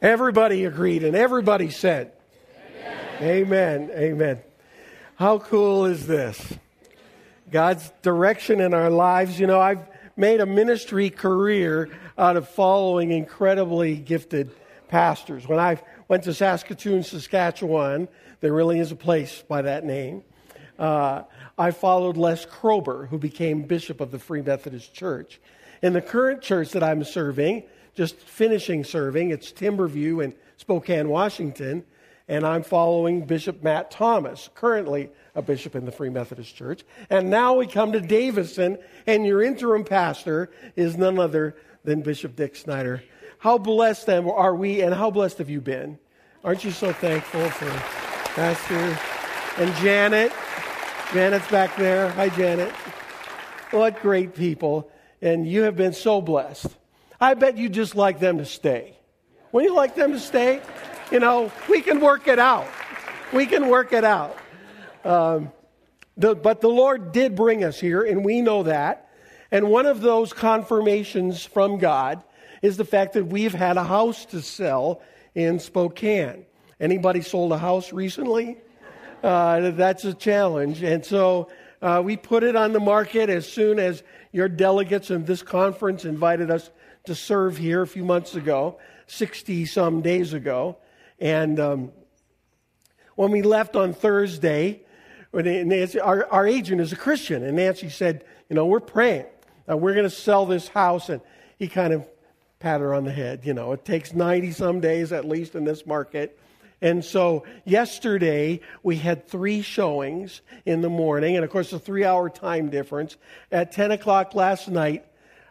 Everybody agreed and everybody said, Amen. Amen. Amen. How cool is this? God's direction in our lives. You know, I've made a ministry career out of following incredibly gifted pastors. When I went to Saskatoon, Saskatchewan, there really is a place by that name. Uh, I followed Les Krober, who became bishop of the Free Methodist Church. In the current church that I'm serving, just finishing serving. It's Timberview in Spokane, Washington. And I'm following Bishop Matt Thomas, currently a bishop in the Free Methodist Church. And now we come to Davison, and your interim pastor is none other than Bishop Dick Snyder. How blessed are we, and how blessed have you been? Aren't you so thankful for Pastor and Janet? Janet's back there. Hi, Janet. What great people. And you have been so blessed. I bet you just like them to stay. Wouldn't you like them to stay? You know, we can work it out. We can work it out. Um, the, but the Lord did bring us here, and we know that. And one of those confirmations from God is the fact that we've had a house to sell in Spokane. Anybody sold a house recently? Uh, that's a challenge. And so uh, we put it on the market as soon as your delegates in this conference invited us to serve here a few months ago, 60 some days ago. And um, when we left on Thursday, Nancy, our, our agent is a Christian, and Nancy said, You know, we're praying. Uh, we're going to sell this house. And he kind of pat her on the head. You know, it takes 90 some days at least in this market. And so yesterday we had three showings in the morning, and of course, a three hour time difference. At 10 o'clock last night,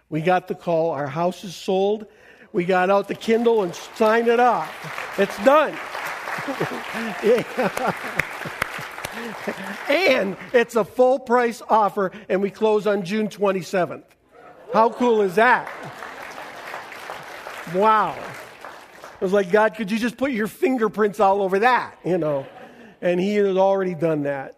we got the call our house is sold. We got out the Kindle and signed it off. It's done. and it's a full price offer, and we close on June 27th. How cool is that? Wow. I was like, God, could you just put your fingerprints all over that? You know. And He has already done that.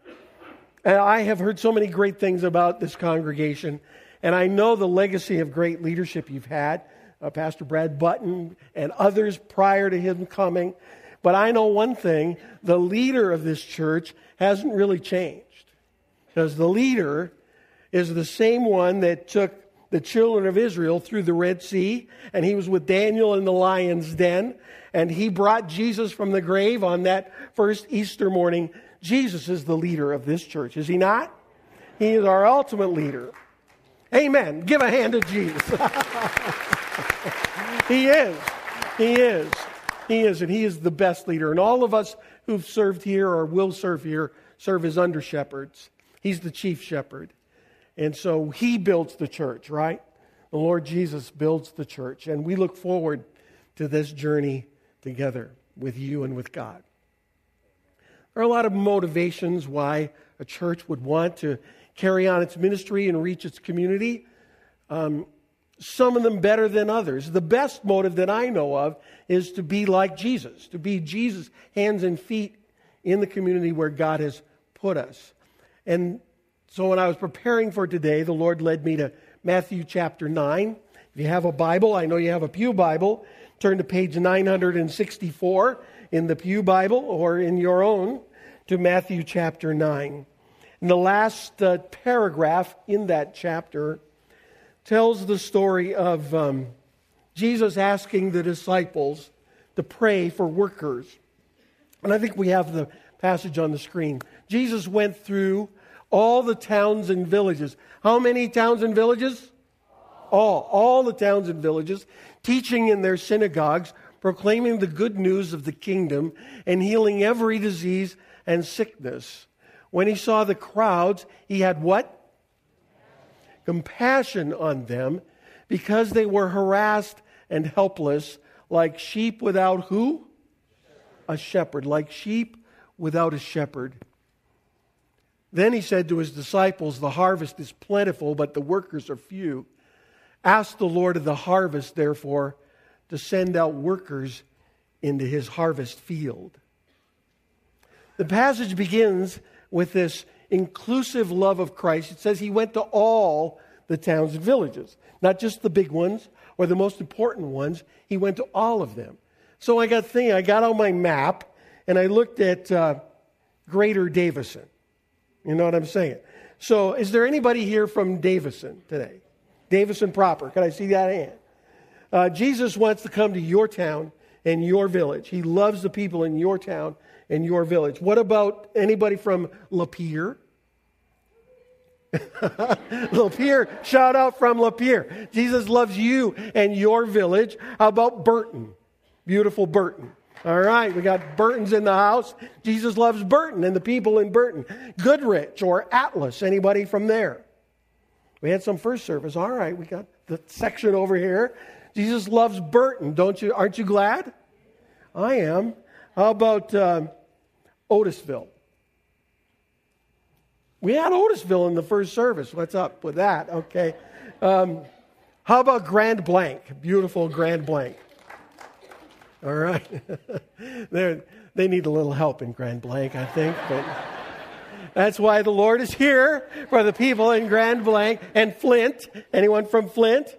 And I have heard so many great things about this congregation. And I know the legacy of great leadership you've had, uh, Pastor Brad Button and others prior to him coming. But I know one thing the leader of this church hasn't really changed. Because the leader is the same one that took the children of Israel through the Red Sea, and he was with Daniel in the lion's den, and he brought Jesus from the grave on that first Easter morning. Jesus is the leader of this church, is he not? He is our ultimate leader. Amen. Give a hand to Jesus. he is. He is. He is, and he is the best leader. And all of us who've served here or will serve here serve as under shepherds. He's the chief shepherd. And so he builds the church, right? The Lord Jesus builds the church. And we look forward to this journey together with you and with God. There are a lot of motivations why a church would want to carry on its ministry and reach its community. Um, some of them better than others. The best motive that I know of is to be like Jesus, to be Jesus' hands and feet in the community where God has put us. And so when I was preparing for today, the Lord led me to Matthew chapter 9. If you have a Bible, I know you have a Pew Bible, turn to page 964 in the Pew Bible or in your own to Matthew chapter 9. And the last uh, paragraph in that chapter tells the story of um, Jesus asking the disciples to pray for workers. And I think we have the passage on the screen. Jesus went through all the towns and villages. How many towns and villages? All. All the towns and villages, teaching in their synagogues, proclaiming the good news of the kingdom, and healing every disease and sickness. When he saw the crowds, he had what? Compassion on them because they were harassed and helpless, like sheep without who? A shepherd. Like sheep without a shepherd. Then he said to his disciples, The harvest is plentiful, but the workers are few. Ask the Lord of the harvest, therefore, to send out workers into his harvest field. The passage begins with this inclusive love of Christ. It says he went to all the towns and villages, not just the big ones or the most important ones. He went to all of them. So I got thinking, I got on my map and I looked at uh, Greater Davison. You know what I'm saying? So, is there anybody here from Davison today? Davison proper. Can I see that hand? Uh, Jesus wants to come to your town and your village. He loves the people in your town and your village. What about anybody from Lapeer? Lapeer, shout out from Lapeer. Jesus loves you and your village. How about Burton? Beautiful Burton. All right, we got Burton's in the house. Jesus loves Burton and the people in Burton. Goodrich or Atlas, anybody from there? We had some first service. All right, we got the section over here. Jesus loves Burton, don't you? Aren't you glad? I am. How about uh, Otisville? We had Otisville in the first service. What's up with that? Okay. Um, how about Grand Blanc? Beautiful Grand Blanc. All right. they need a little help in Grand Blanc, I think, but that's why the Lord is here for the people in Grand Blanc and Flint. Anyone from Flint?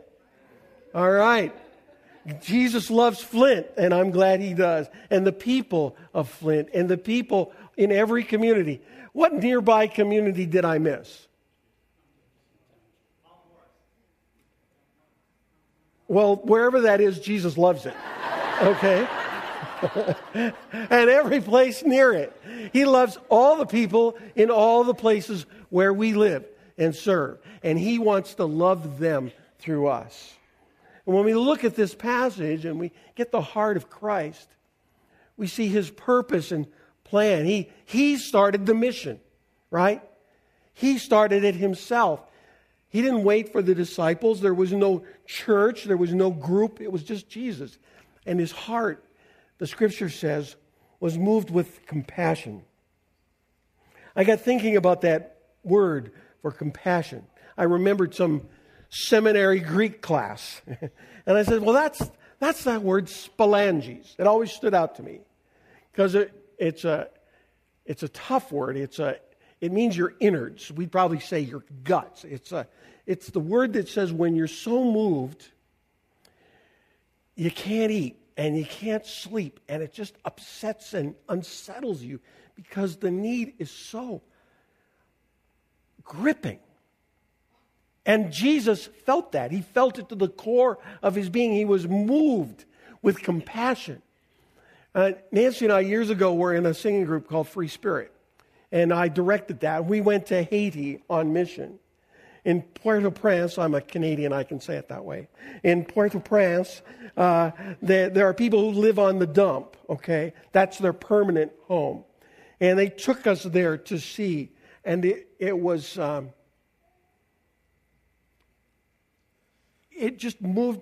All right. Jesus loves Flint, and I'm glad he does. And the people of Flint, and the people in every community. What nearby community did I miss? Well, wherever that is, Jesus loves it okay? and every place near it. He loves all the people in all the places where we live and serve. And He wants to love them through us. And when we look at this passage and we get the heart of Christ, we see His purpose and plan. He, he started the mission, right? He started it Himself. He didn't wait for the disciples. There was no church, there was no group. It was just Jesus and his heart, the scripture says, was moved with compassion. I got thinking about that word for compassion. I remembered some seminary Greek class. and I said, well, that's, that's that word sphalanges. It always stood out to me because it, it's, a, it's a tough word. It's a, it means your innards. We'd probably say your guts. It's, a, it's the word that says when you're so moved you can't eat and you can't sleep, and it just upsets and unsettles you because the need is so gripping. And Jesus felt that. He felt it to the core of his being. He was moved with compassion. Uh, Nancy and I, years ago, were in a singing group called Free Spirit. And I directed that. We went to Haiti on mission in Port-au-Prince, I'm a Canadian, I can say it that way. In Port-au-Prince, uh, there, there, are people who live on the dump, okay? That's their permanent home. And they took us there to see, and it, it was, um, it just moved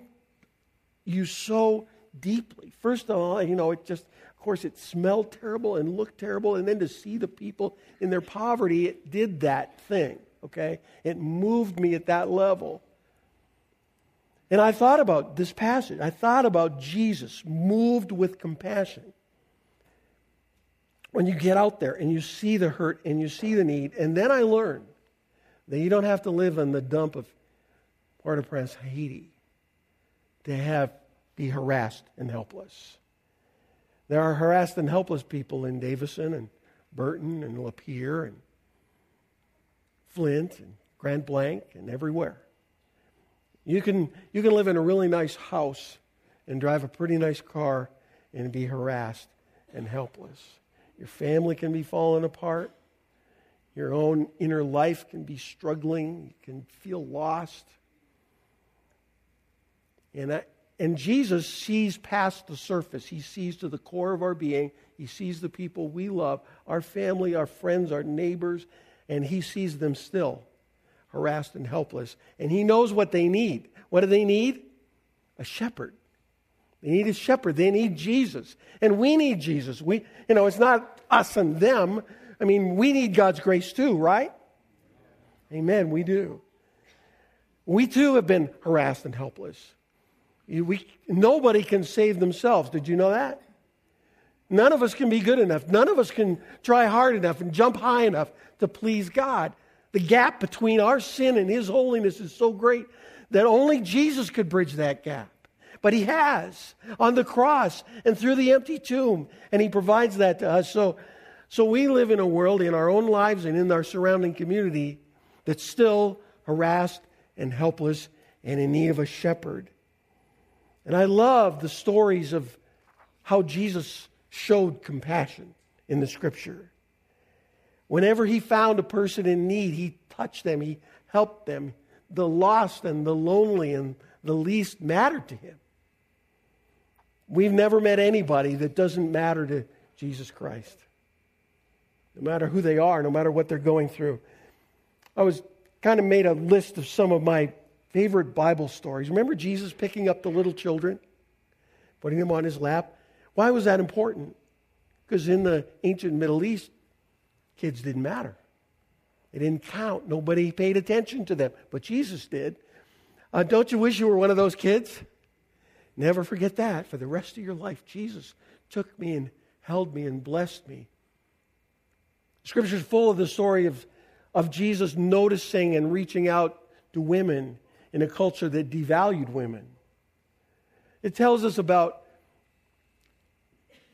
you so deeply. First of all, you know, it just, of course, it smelled terrible and looked terrible, and then to see the people in their poverty, it did that thing okay? It moved me at that level. And I thought about this passage. I thought about Jesus moved with compassion. When you get out there and you see the hurt and you see the need, and then I learned that you don't have to live in the dump of Port-au-Prince, Haiti, to have be harassed and helpless. There are harassed and helpless people in Davison and Burton and Lapeer and Flint and Grand Blanc and everywhere. You can, you can live in a really nice house and drive a pretty nice car and be harassed and helpless. Your family can be falling apart. Your own inner life can be struggling. You can feel lost. And, I, and Jesus sees past the surface. He sees to the core of our being. He sees the people we love, our family, our friends, our neighbors, and he sees them still harassed and helpless. And he knows what they need. What do they need? A shepherd. They need a shepherd. They need Jesus. And we need Jesus. We, you know, it's not us and them. I mean, we need God's grace too, right? Amen. We do. We too have been harassed and helpless. We, nobody can save themselves. Did you know that? None of us can be good enough. None of us can try hard enough and jump high enough to please God. The gap between our sin and His holiness is so great that only Jesus could bridge that gap. but He has on the cross and through the empty tomb. And He provides that to us. So, so we live in a world in our own lives and in our surrounding community that's still harassed and helpless and in need of a shepherd. And I love the stories of how Jesus showed compassion in the scripture. Whenever he found a person in need, he touched them, he helped them. The lost and the lonely and the least mattered to him. We've never met anybody that doesn't matter to Jesus Christ. No matter who they are, no matter what they're going through. I was kind of made a list of some of my favorite Bible stories. Remember Jesus picking up the little children, putting them on his lap? Why was that important? Because in the ancient Middle East, kids didn't matter. They didn't count. Nobody paid attention to them. But Jesus did. Uh, don't you wish you were one of those kids? Never forget that. For the rest of your life, Jesus took me and held me and blessed me. Scripture is full of the story of, of Jesus noticing and reaching out to women in a culture that devalued women. It tells us about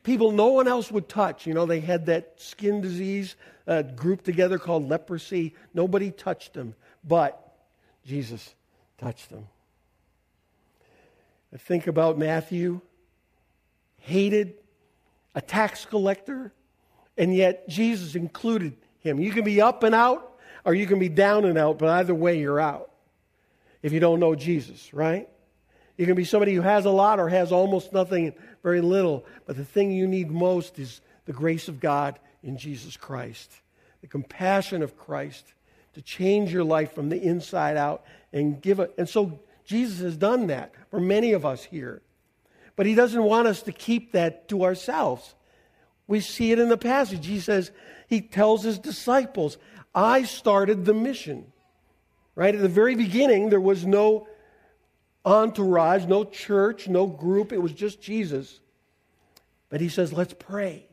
people no one else would touch. You know, they had that skin disease uh, grouped together called leprosy. Nobody touched them, but Jesus touched them. I think about Matthew, hated, a tax collector, and yet Jesus included him. You can be up and out, or you can be down and out, but either way, you're out if you don't know Jesus, right? You can be somebody who has a lot or has almost nothing, very little, but the thing you need most is the grace of God in Jesus Christ, the compassion of Christ to change your life from the inside out and give it. And so Jesus has done that for many of us here. But he doesn't want us to keep that to ourselves. We see it in the passage. He says, he tells his disciples, I started the mission. Right? At the very beginning, there was no entourage, no church, no group. It was just Jesus. But he says, let's pray.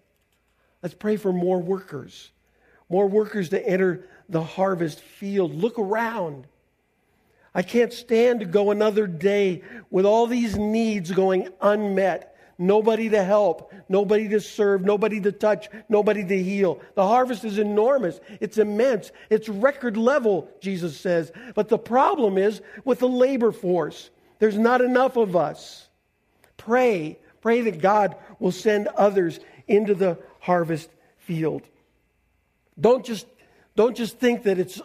Let's pray for more workers, more workers to enter the harvest field. Look around. I can't stand to go another day with all these needs going unmet nobody to help, nobody to serve, nobody to touch, nobody to heal. The harvest is enormous, it's immense, it's record level, Jesus says. But the problem is with the labor force, there's not enough of us. Pray, pray that God will send others into the harvest field. Don't just, don't just think that it's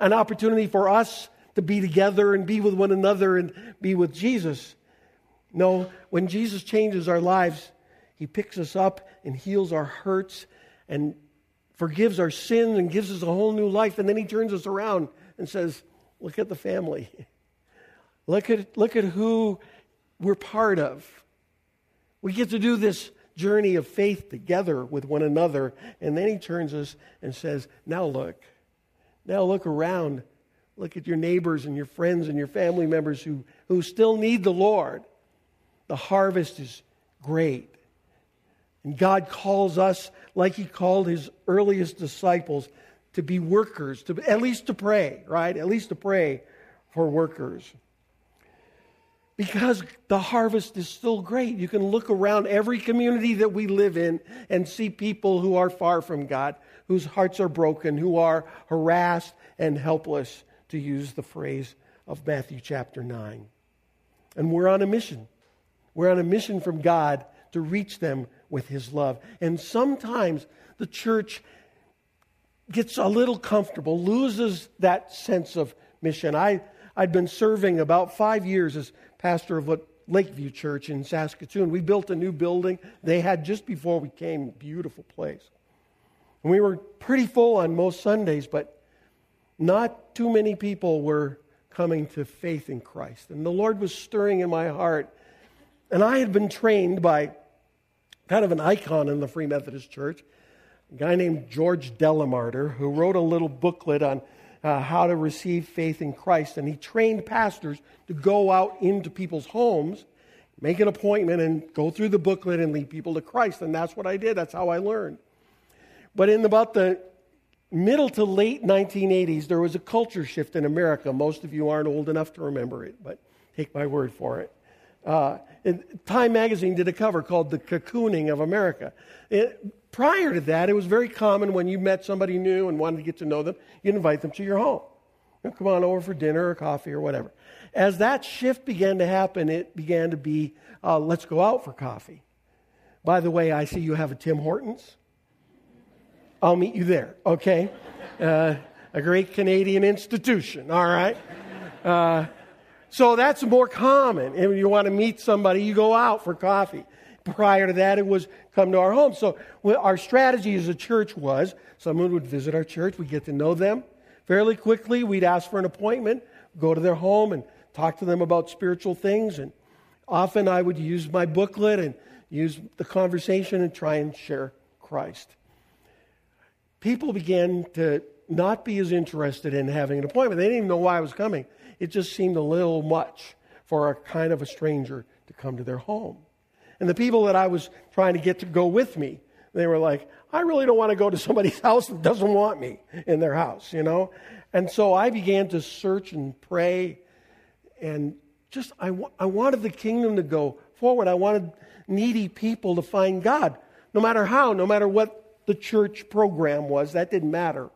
an opportunity for us to be together and be with one another and be with Jesus. No, when Jesus changes our lives, he picks us up and heals our hurts and forgives our sins and gives us a whole new life. And then he turns us around and says, Look at the family. Look at, look at who we're part of. We get to do this journey of faith together with one another. And then he turns us and says, Now look. Now look around. Look at your neighbors and your friends and your family members who, who still need the Lord. The harvest is great. And God calls us, like He called His earliest disciples, to be workers, to, at least to pray, right? At least to pray for workers. Because the harvest is still great. You can look around every community that we live in and see people who are far from God, whose hearts are broken, who are harassed and helpless, to use the phrase of Matthew chapter 9. And we're on a mission. We're on a mission from God to reach them with His love. And sometimes the church gets a little comfortable, loses that sense of mission. I, I'd been serving about five years as pastor of what Lakeview Church in Saskatoon. We built a new building they had just before we came, beautiful place. And we were pretty full on most Sundays, but not too many people were coming to faith in Christ. And the Lord was stirring in my heart and I had been trained by kind of an icon in the Free Methodist Church, a guy named George Delamarter, who wrote a little booklet on uh, how to receive faith in Christ. And he trained pastors to go out into people's homes, make an appointment, and go through the booklet and lead people to Christ. And that's what I did. That's how I learned. But in about the middle to late 1980s, there was a culture shift in America. Most of you aren't old enough to remember it, but take my word for it. Uh, Time magazine did a cover called The Cocooning of America. It, prior to that, it was very common when you met somebody new and wanted to get to know them, you'd invite them to your home. You come on over for dinner or coffee or whatever. As that shift began to happen, it began to be uh, let's go out for coffee. By the way, I see you have a Tim Hortons. I'll meet you there, okay? Uh, a great Canadian institution, all right? Uh, so that's more common. And you want to meet somebody, you go out for coffee. Prior to that, it was come to our home. So our strategy as a church was someone would visit our church, we'd get to know them fairly quickly, we'd ask for an appointment, go to their home and talk to them about spiritual things. And often I would use my booklet and use the conversation and try and share Christ. People began to not be as interested in having an appointment. They didn't even know why I was coming. It just seemed a little much for a kind of a stranger to come to their home. And the people that I was trying to get to go with me, they were like, I really don't want to go to somebody's house that doesn't want me in their house, you know? And so I began to search and pray and just, I, I wanted the kingdom to go forward. I wanted needy people to find God, no matter how, no matter what the church program was, that didn't matter.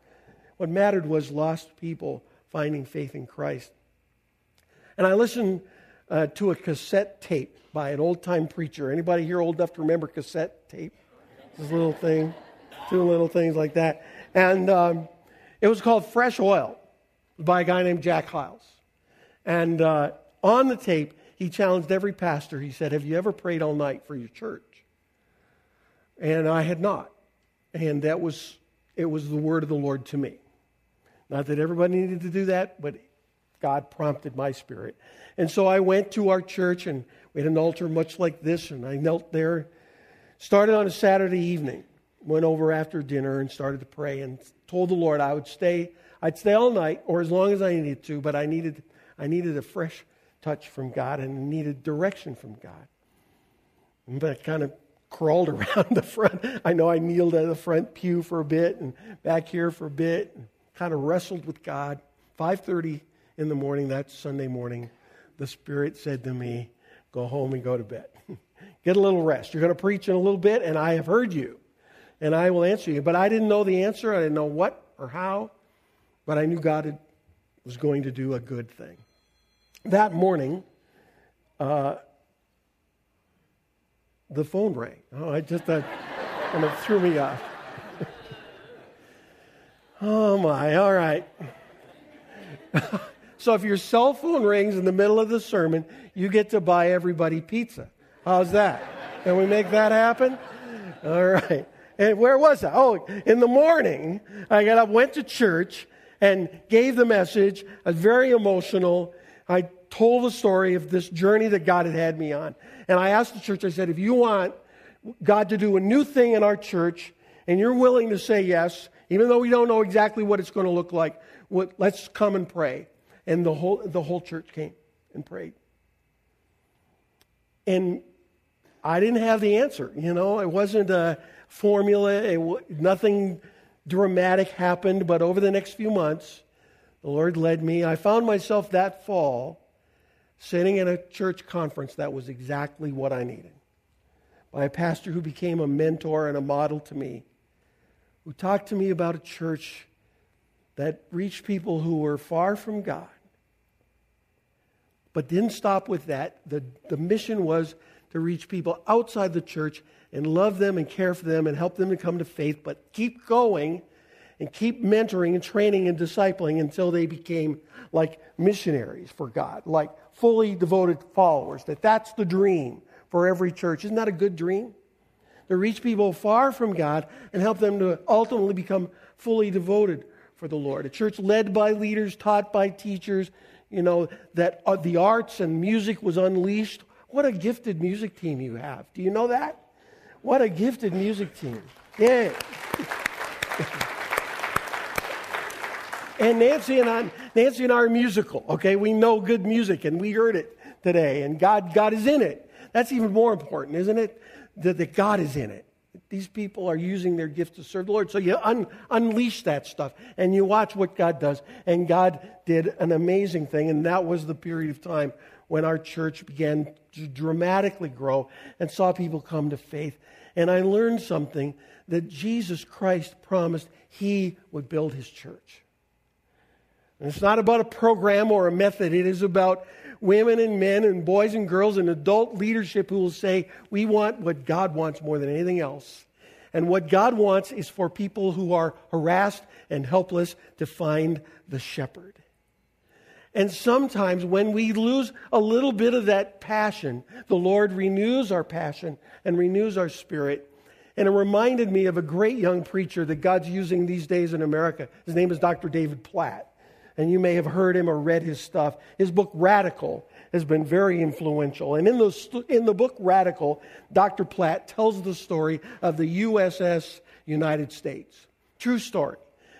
What mattered was lost people finding faith in Christ. And I listened uh, to a cassette tape by an old time preacher. Anybody here old enough to remember cassette tape? This little thing, two little things like that. And um, it was called Fresh Oil by a guy named Jack Hyles. And uh, on the tape, he challenged every pastor. He said, Have you ever prayed all night for your church? And I had not. And that was, it was the word of the Lord to me. Not that everybody needed to do that, but God prompted my spirit. And so I went to our church and we had an altar much like this, and I knelt there. Started on a Saturday evening, went over after dinner and started to pray and told the Lord I would stay, I'd stay all night or as long as I needed to, but I needed, I needed a fresh touch from God and needed direction from God. But I kind of crawled around the front. I know I kneeled at the front pew for a bit and back here for a bit and kind of wrestled with God. 5:30 in the morning, that Sunday morning, the Spirit said to me, Go home and go to bed. Get a little rest. You're going to preach in a little bit, and I have heard you, and I will answer you. But I didn't know the answer. I didn't know what or how, but I knew God had, was going to do a good thing. That morning, uh, the phone rang. Oh, I just that kind threw me off. oh my! All right. So if your cell phone rings in the middle of the sermon, you get to buy everybody pizza. How's that? Can we make that happen? All right. And where was I? Oh, in the morning, I got up, went to church, and gave the message. I was very emotional. I told the story of this journey that God had had me on. And I asked the church, I said, if you want God to do a new thing in our church, and you're willing to say yes, even though we don't know exactly what it's going to look like, let's come and pray. And the whole, the whole church came and prayed. And I didn't have the answer. You know, it wasn't a formula, it, nothing dramatic happened, but over the next few months, the Lord led me. I found myself that fall sitting in a church conference that was exactly what I needed by a pastor who became a mentor and a model to me, who talked to me about a church that reached people who were far from God. But didn't stop with that. The, the mission was to reach people outside the church and love them and care for them and help them to come to faith, but keep going and keep mentoring and training and discipling until they became like missionaries for God, like fully devoted followers. That that's the dream for every church. Isn't that a good dream? To reach people far from God and help them to ultimately become fully devoted for the Lord. A church led by leaders, taught by teachers, you know, that uh, the arts and music was unleashed. What a gifted music team you have. Do you know that? What a gifted music team. Yeah. and Nancy and I, Nancy and I are musical, okay? We know good music and we heard it today and God, God is in it. That's even more important, isn't it? That, that God is in it. These people are using their gifts to serve the Lord. So you un- unleash that stuff and you watch what God does. And God did an amazing thing, and that was the period of time when our church began to dramatically grow and saw people come to faith. And I learned something that Jesus Christ promised he would build his church. And it's not about a program or a method, it is about women and men and boys and girls and adult leadership who will say, We want what God wants more than anything else. And what God wants is for people who are harassed and helpless to find the shepherd. And sometimes when we lose a little bit of that passion, the Lord renews our passion and renews our spirit. And it reminded me of a great young preacher that God's using these days in America. His name is Dr. David Platt. And you may have heard him or read his stuff. His book, Radical, has been very influential. And in, those, in the book Radical, Dr. Platt tells the story of the USS United States. True story.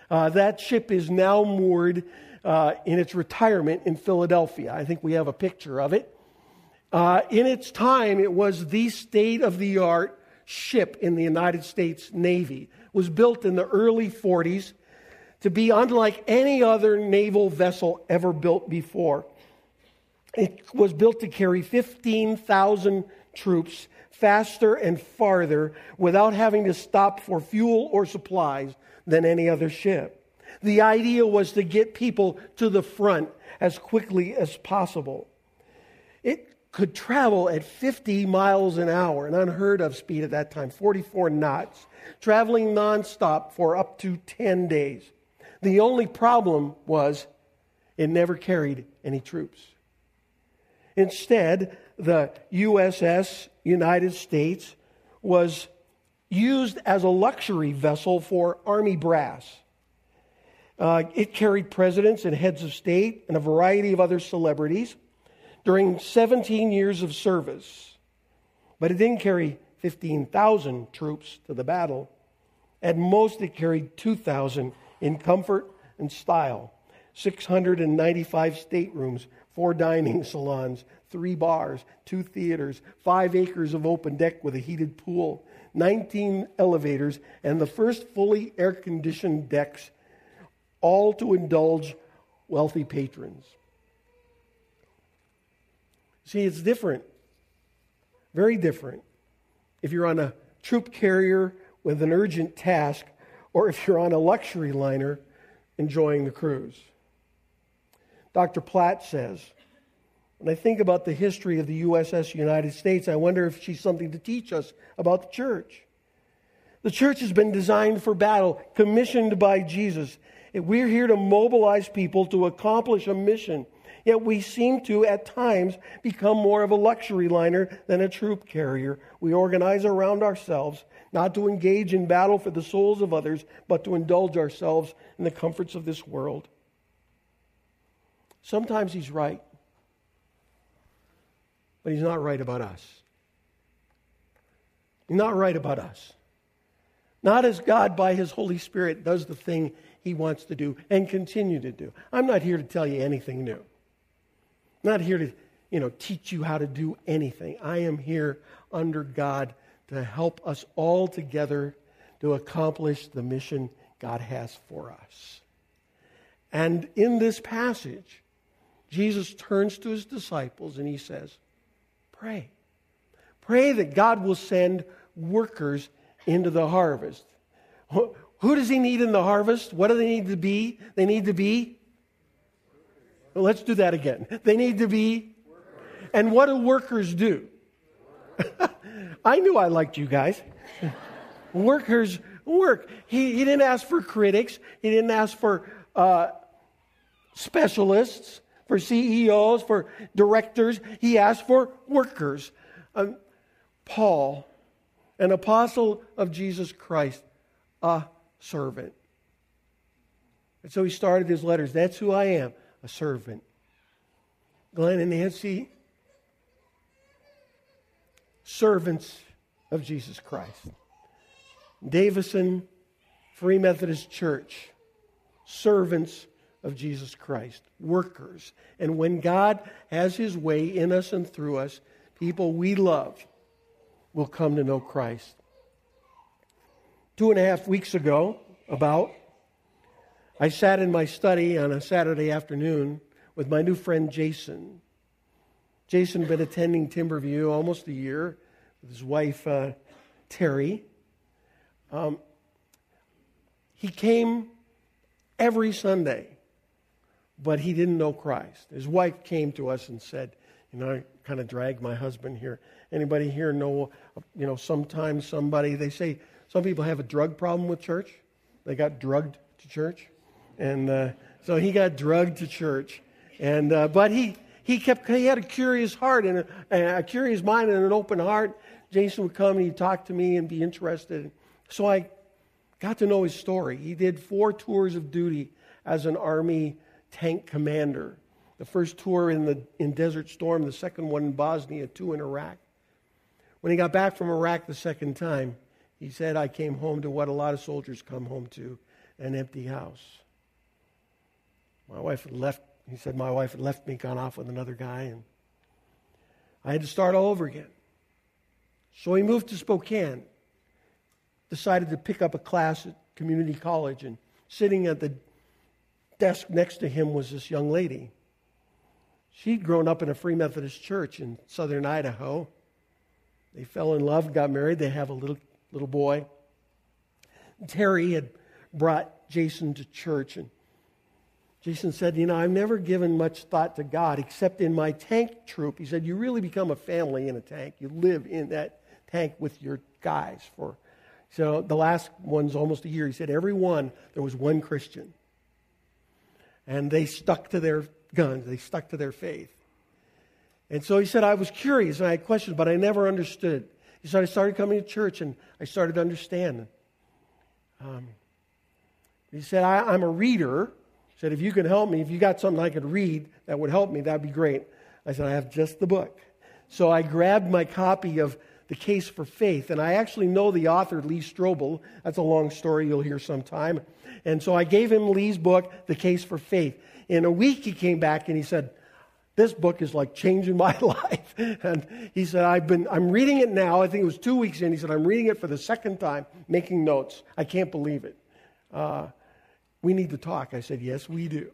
Uh, that ship is now moored uh, in its retirement in Philadelphia. I think we have a picture of it. Uh, in its time, it was the state of the art ship in the United States Navy. It was built in the early 40s to be unlike any other naval vessel ever built before. It was built to carry 15,000 troops faster and farther without having to stop for fuel or supplies than any other ship. The idea was to get people to the front as quickly as possible. It could travel at 50 miles an hour, an unheard of speed at that time, 44 knots, traveling nonstop for up to 10 days. The only problem was it never carried any troops. Instead, the USS United States was used as a luxury vessel for Army brass. Uh, it carried presidents and heads of state and a variety of other celebrities during 17 years of service. But it didn't carry 15,000 troops to the battle. At most, it carried 2,000 in comfort and style. 695 staterooms, four dining salons, three bars, two theaters, five acres of open deck with a heated pool, 19 elevators, and the first fully air conditioned decks all to indulge wealthy patrons. See, it's different. Very different. If you're on a troop carrier with an urgent task, or if you're on a luxury liner enjoying the cruise. Dr. Platt says, when I think about the history of the USS United States, I wonder if she's something to teach us about the church. The church has been designed for battle, commissioned by Jesus. We're here to mobilize people to accomplish a mission. Yet we seem to, at times, become more of a luxury liner than a troop carrier. We organize around ourselves, not to engage in battle for the souls of others, but to indulge ourselves in the comforts of this world. Sometimes he's right, but he's not right about us. He's not right about us. Not as God, by his Holy Spirit, does the thing he wants to do and continue to do. I'm not here to tell you anything new. Not here to, you know, teach you how to do anything. I am here under God to help us all together to accomplish the mission God has for us. And in this passage, Jesus turns to his disciples and he says, Pray. Pray that God will send workers into the harvest. Who does he need in the harvest? What do they need to be? They need to be. Well, let's do that again. They need to be. And what do workers do? I knew I liked you guys. workers work. He, he didn't ask for critics, he didn't ask for uh, specialists, for CEOs, for directors. He asked for workers. Um, Paul, an apostle of Jesus Christ, a servant. And so he started his letters. That's who I am, a servant. Glenn and Nancy, servants of Jesus Christ. Davison Free Methodist Church, servants of Jesus Christ, workers. And when God has his way in us and through us, people we love will come to know Christ two and a half weeks ago, about, I sat in my study on a Saturday afternoon with my new friend Jason. Jason had been attending Timberview almost a year with his wife, uh, Terry. Um, he came every Sunday, but he didn't know Christ. His wife came to us and said, You know, I kind of dragged my husband here. Anybody here know, you know, sometimes somebody, they say some people have a drug problem with church. They got drugged to church. And uh, so he got drugged to church. And, uh, but he, he kept, he had a curious heart and a, a curious mind and an open heart. Jason would come and he'd talk to me and be interested. So I got to know his story. He did four tours of duty as an Army tank commander. The first tour in, the, in Desert Storm, the second one in Bosnia, two in Iraq. When he got back from Iraq the second time, he said, I came home to what a lot of soldiers come home to an empty house. My wife had left, he said, my wife had left me, gone off with another guy, and I had to start all over again. So he moved to Spokane, decided to pick up a class at community college, and sitting at the desk next to him was this young lady. She'd grown up in a Free Methodist church in southern Idaho. They fell in love, got married. They have a little little boy. Terry had brought Jason to church, and Jason said, You know, I've never given much thought to God except in my tank troop. He said, You really become a family in a tank. You live in that tank with your guys for. So the last one's almost a year. He said, Every one, there was one Christian. And they stuck to their guns, they stuck to their faith. And so he said, I was curious and I had questions, but I never understood. He said, I started coming to church and I started understanding. Um, he said, I, am a reader. Said, if you could help me, if you got something I could read that would help me, that'd be great. I said, I have just the book. So I grabbed my copy of The Case for Faith, and I actually know the author, Lee Strobel. That's a long story you'll hear sometime. And so I gave him Lee's book, The Case for Faith. In a week, he came back and he said, this book is like changing my life. And he said, I've been, I'm reading it now. I think it was two weeks in. He said, I'm reading it for the second time, making notes. I can't believe it. Uh, we need to talk. I said, Yes, we do.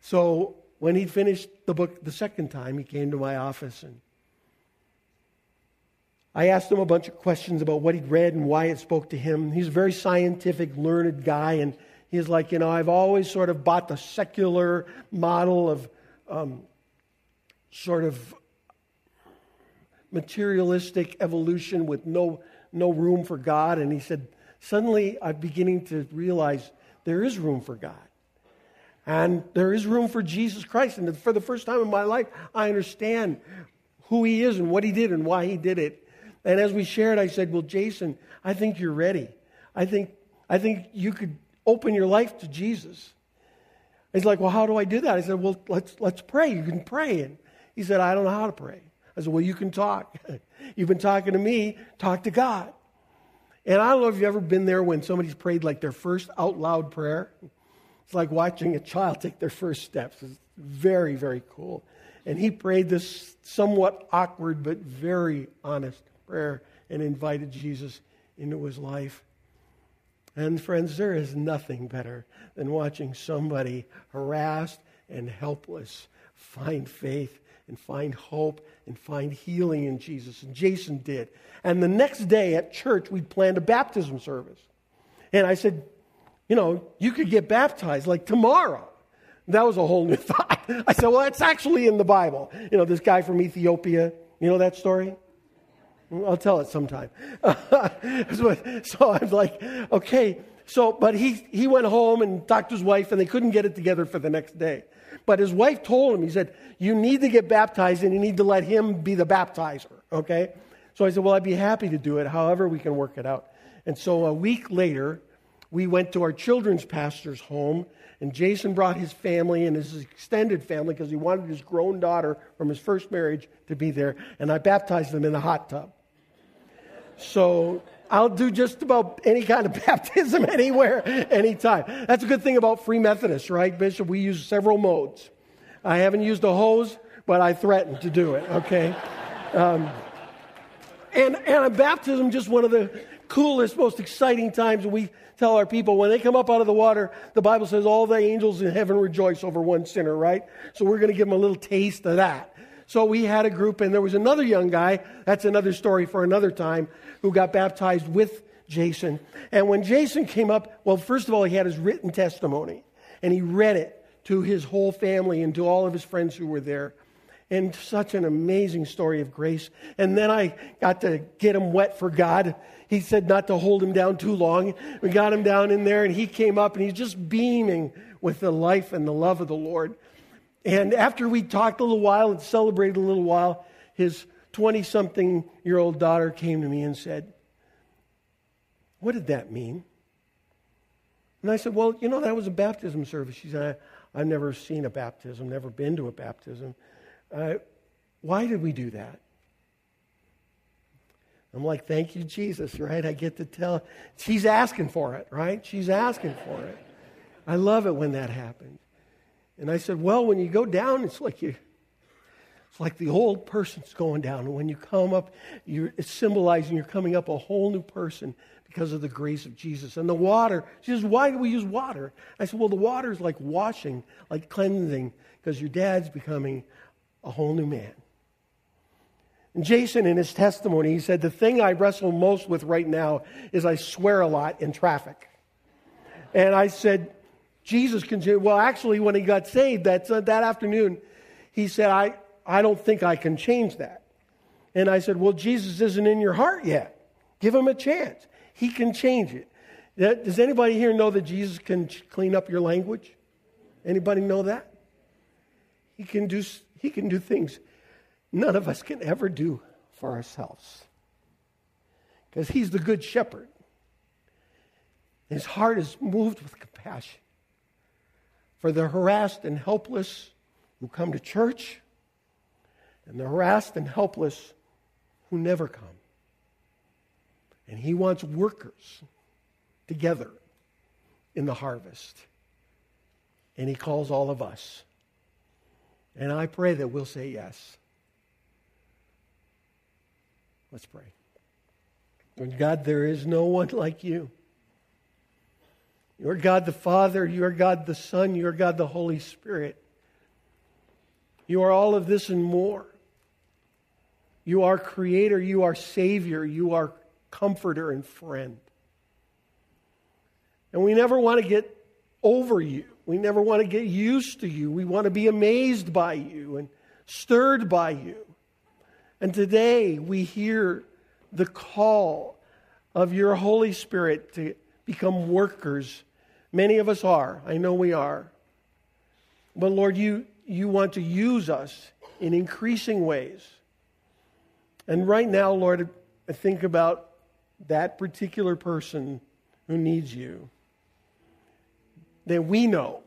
So when he finished the book the second time, he came to my office and I asked him a bunch of questions about what he'd read and why it spoke to him. He's a very scientific, learned guy, and he's like, You know, I've always sort of bought the secular model of um, sort of materialistic evolution with no, no room for God. And he said, Suddenly I'm beginning to realize there is room for God. And there is room for Jesus Christ. And for the first time in my life, I understand who he is and what he did and why he did it. And as we shared, I said, Well, Jason, I think you're ready. I think, I think you could open your life to Jesus. He's like, Well, how do I do that? I said, Well, let's, let's pray. You can pray. And he said, I don't know how to pray. I said, Well, you can talk. You've been talking to me, talk to God. And I don't know if you've ever been there when somebody's prayed like their first out loud prayer. It's like watching a child take their first steps. It's very, very cool. And he prayed this somewhat awkward but very honest prayer and invited Jesus into his life. And friends, there is nothing better than watching somebody harassed and helpless find faith and find hope and find healing in Jesus. And Jason did. And the next day at church, we planned a baptism service. And I said, you know, you could get baptized like tomorrow. That was a whole new thought. I said, well, it's actually in the Bible. You know, this guy from Ethiopia, you know that story? Mm, I'll tell it sometime. so I'm like, okay. So, but he, he went home and talked to his wife, and they couldn't get it together for the next day. But his wife told him, he said, You need to get baptized, and you need to let him be the baptizer, okay? So I said, Well, I'd be happy to do it, however, we can work it out. And so a week later, we went to our children's pastor's home, and Jason brought his family and his extended family because he wanted his grown daughter from his first marriage to be there, and I baptized them in the hot tub. So I'll do just about any kind of baptism anywhere, anytime. That's a good thing about Free Methodists, right, Bishop? We use several modes. I haven't used a hose, but I threaten to do it, okay? Um, and, and a baptism, just one of the coolest, most exciting times we tell our people when they come up out of the water, the Bible says all the angels in heaven rejoice over one sinner, right? So we're going to give them a little taste of that. So we had a group, and there was another young guy, that's another story for another time, who got baptized with Jason. And when Jason came up, well, first of all, he had his written testimony, and he read it to his whole family and to all of his friends who were there. And such an amazing story of grace. And then I got to get him wet for God. He said not to hold him down too long. We got him down in there, and he came up, and he's just beaming with the life and the love of the Lord. And after we talked a little while and celebrated a little while, his 20 something year old daughter came to me and said, What did that mean? And I said, Well, you know, that was a baptism service. She said, I've never seen a baptism, never been to a baptism. Uh, why did we do that? I'm like, thank you, Jesus, right? I get to tell. She's asking for it, right? She's asking for it. I love it when that happens. And I said, well, when you go down, it's like you, it's like the old person's going down. And when you come up, you're, it's symbolizing you're coming up a whole new person because of the grace of Jesus. And the water, she says, why do we use water? I said, well, the water is like washing, like cleansing, because your dad's becoming a whole new man. And Jason, in his testimony, he said, The thing I wrestle most with right now is I swear a lot in traffic. And I said, Jesus continued, well, actually, when he got saved that, uh, that afternoon, he said, I, I don't think I can change that. And I said, Well, Jesus isn't in your heart yet. Give him a chance. He can change it. Does anybody here know that Jesus can clean up your language? Anybody know that? He can do, he can do things none of us can ever do for ourselves. Because he's the good shepherd. His heart is moved with compassion for the harassed and helpless who come to church and the harassed and helpless who never come. And he wants workers together in the harvest. And he calls all of us. And I pray that we'll say yes. Let's pray. God, there is no one like you. You are God the Father, you are God the Son, you are God the Holy Spirit. You are all of this and more. You are Creator, you are Savior, you are Comforter and friend. And we never want to get over you. We never want to get used to you. We want to be amazed by you and stirred by you. And today we hear the call of your Holy Spirit to become workers. Many of us are. I know we are. But Lord, you, you want to use us in increasing ways. And right now, Lord, I think about that particular person who needs you. That we know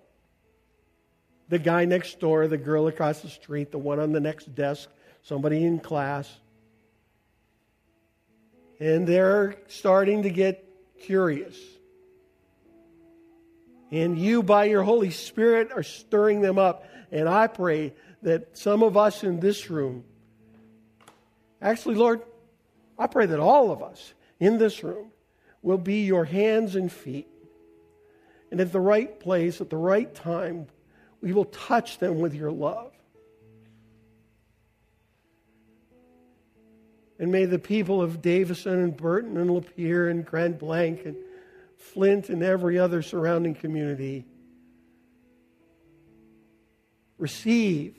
the guy next door, the girl across the street, the one on the next desk, somebody in class. And they're starting to get curious. And you, by your Holy Spirit, are stirring them up. And I pray that some of us in this room, actually, Lord, I pray that all of us in this room will be your hands and feet. And at the right place, at the right time, we will touch them with your love. And may the people of Davison and Burton and Lapeer and Grand Blanc and Flint and every other surrounding community receive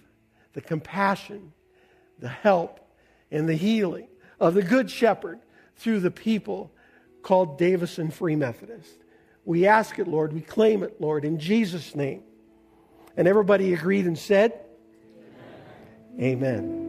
the compassion, the help, and the healing of the Good Shepherd through the people called Davison Free Methodist. We ask it, Lord. We claim it, Lord, in Jesus' name. And everybody agreed and said, Amen. Amen.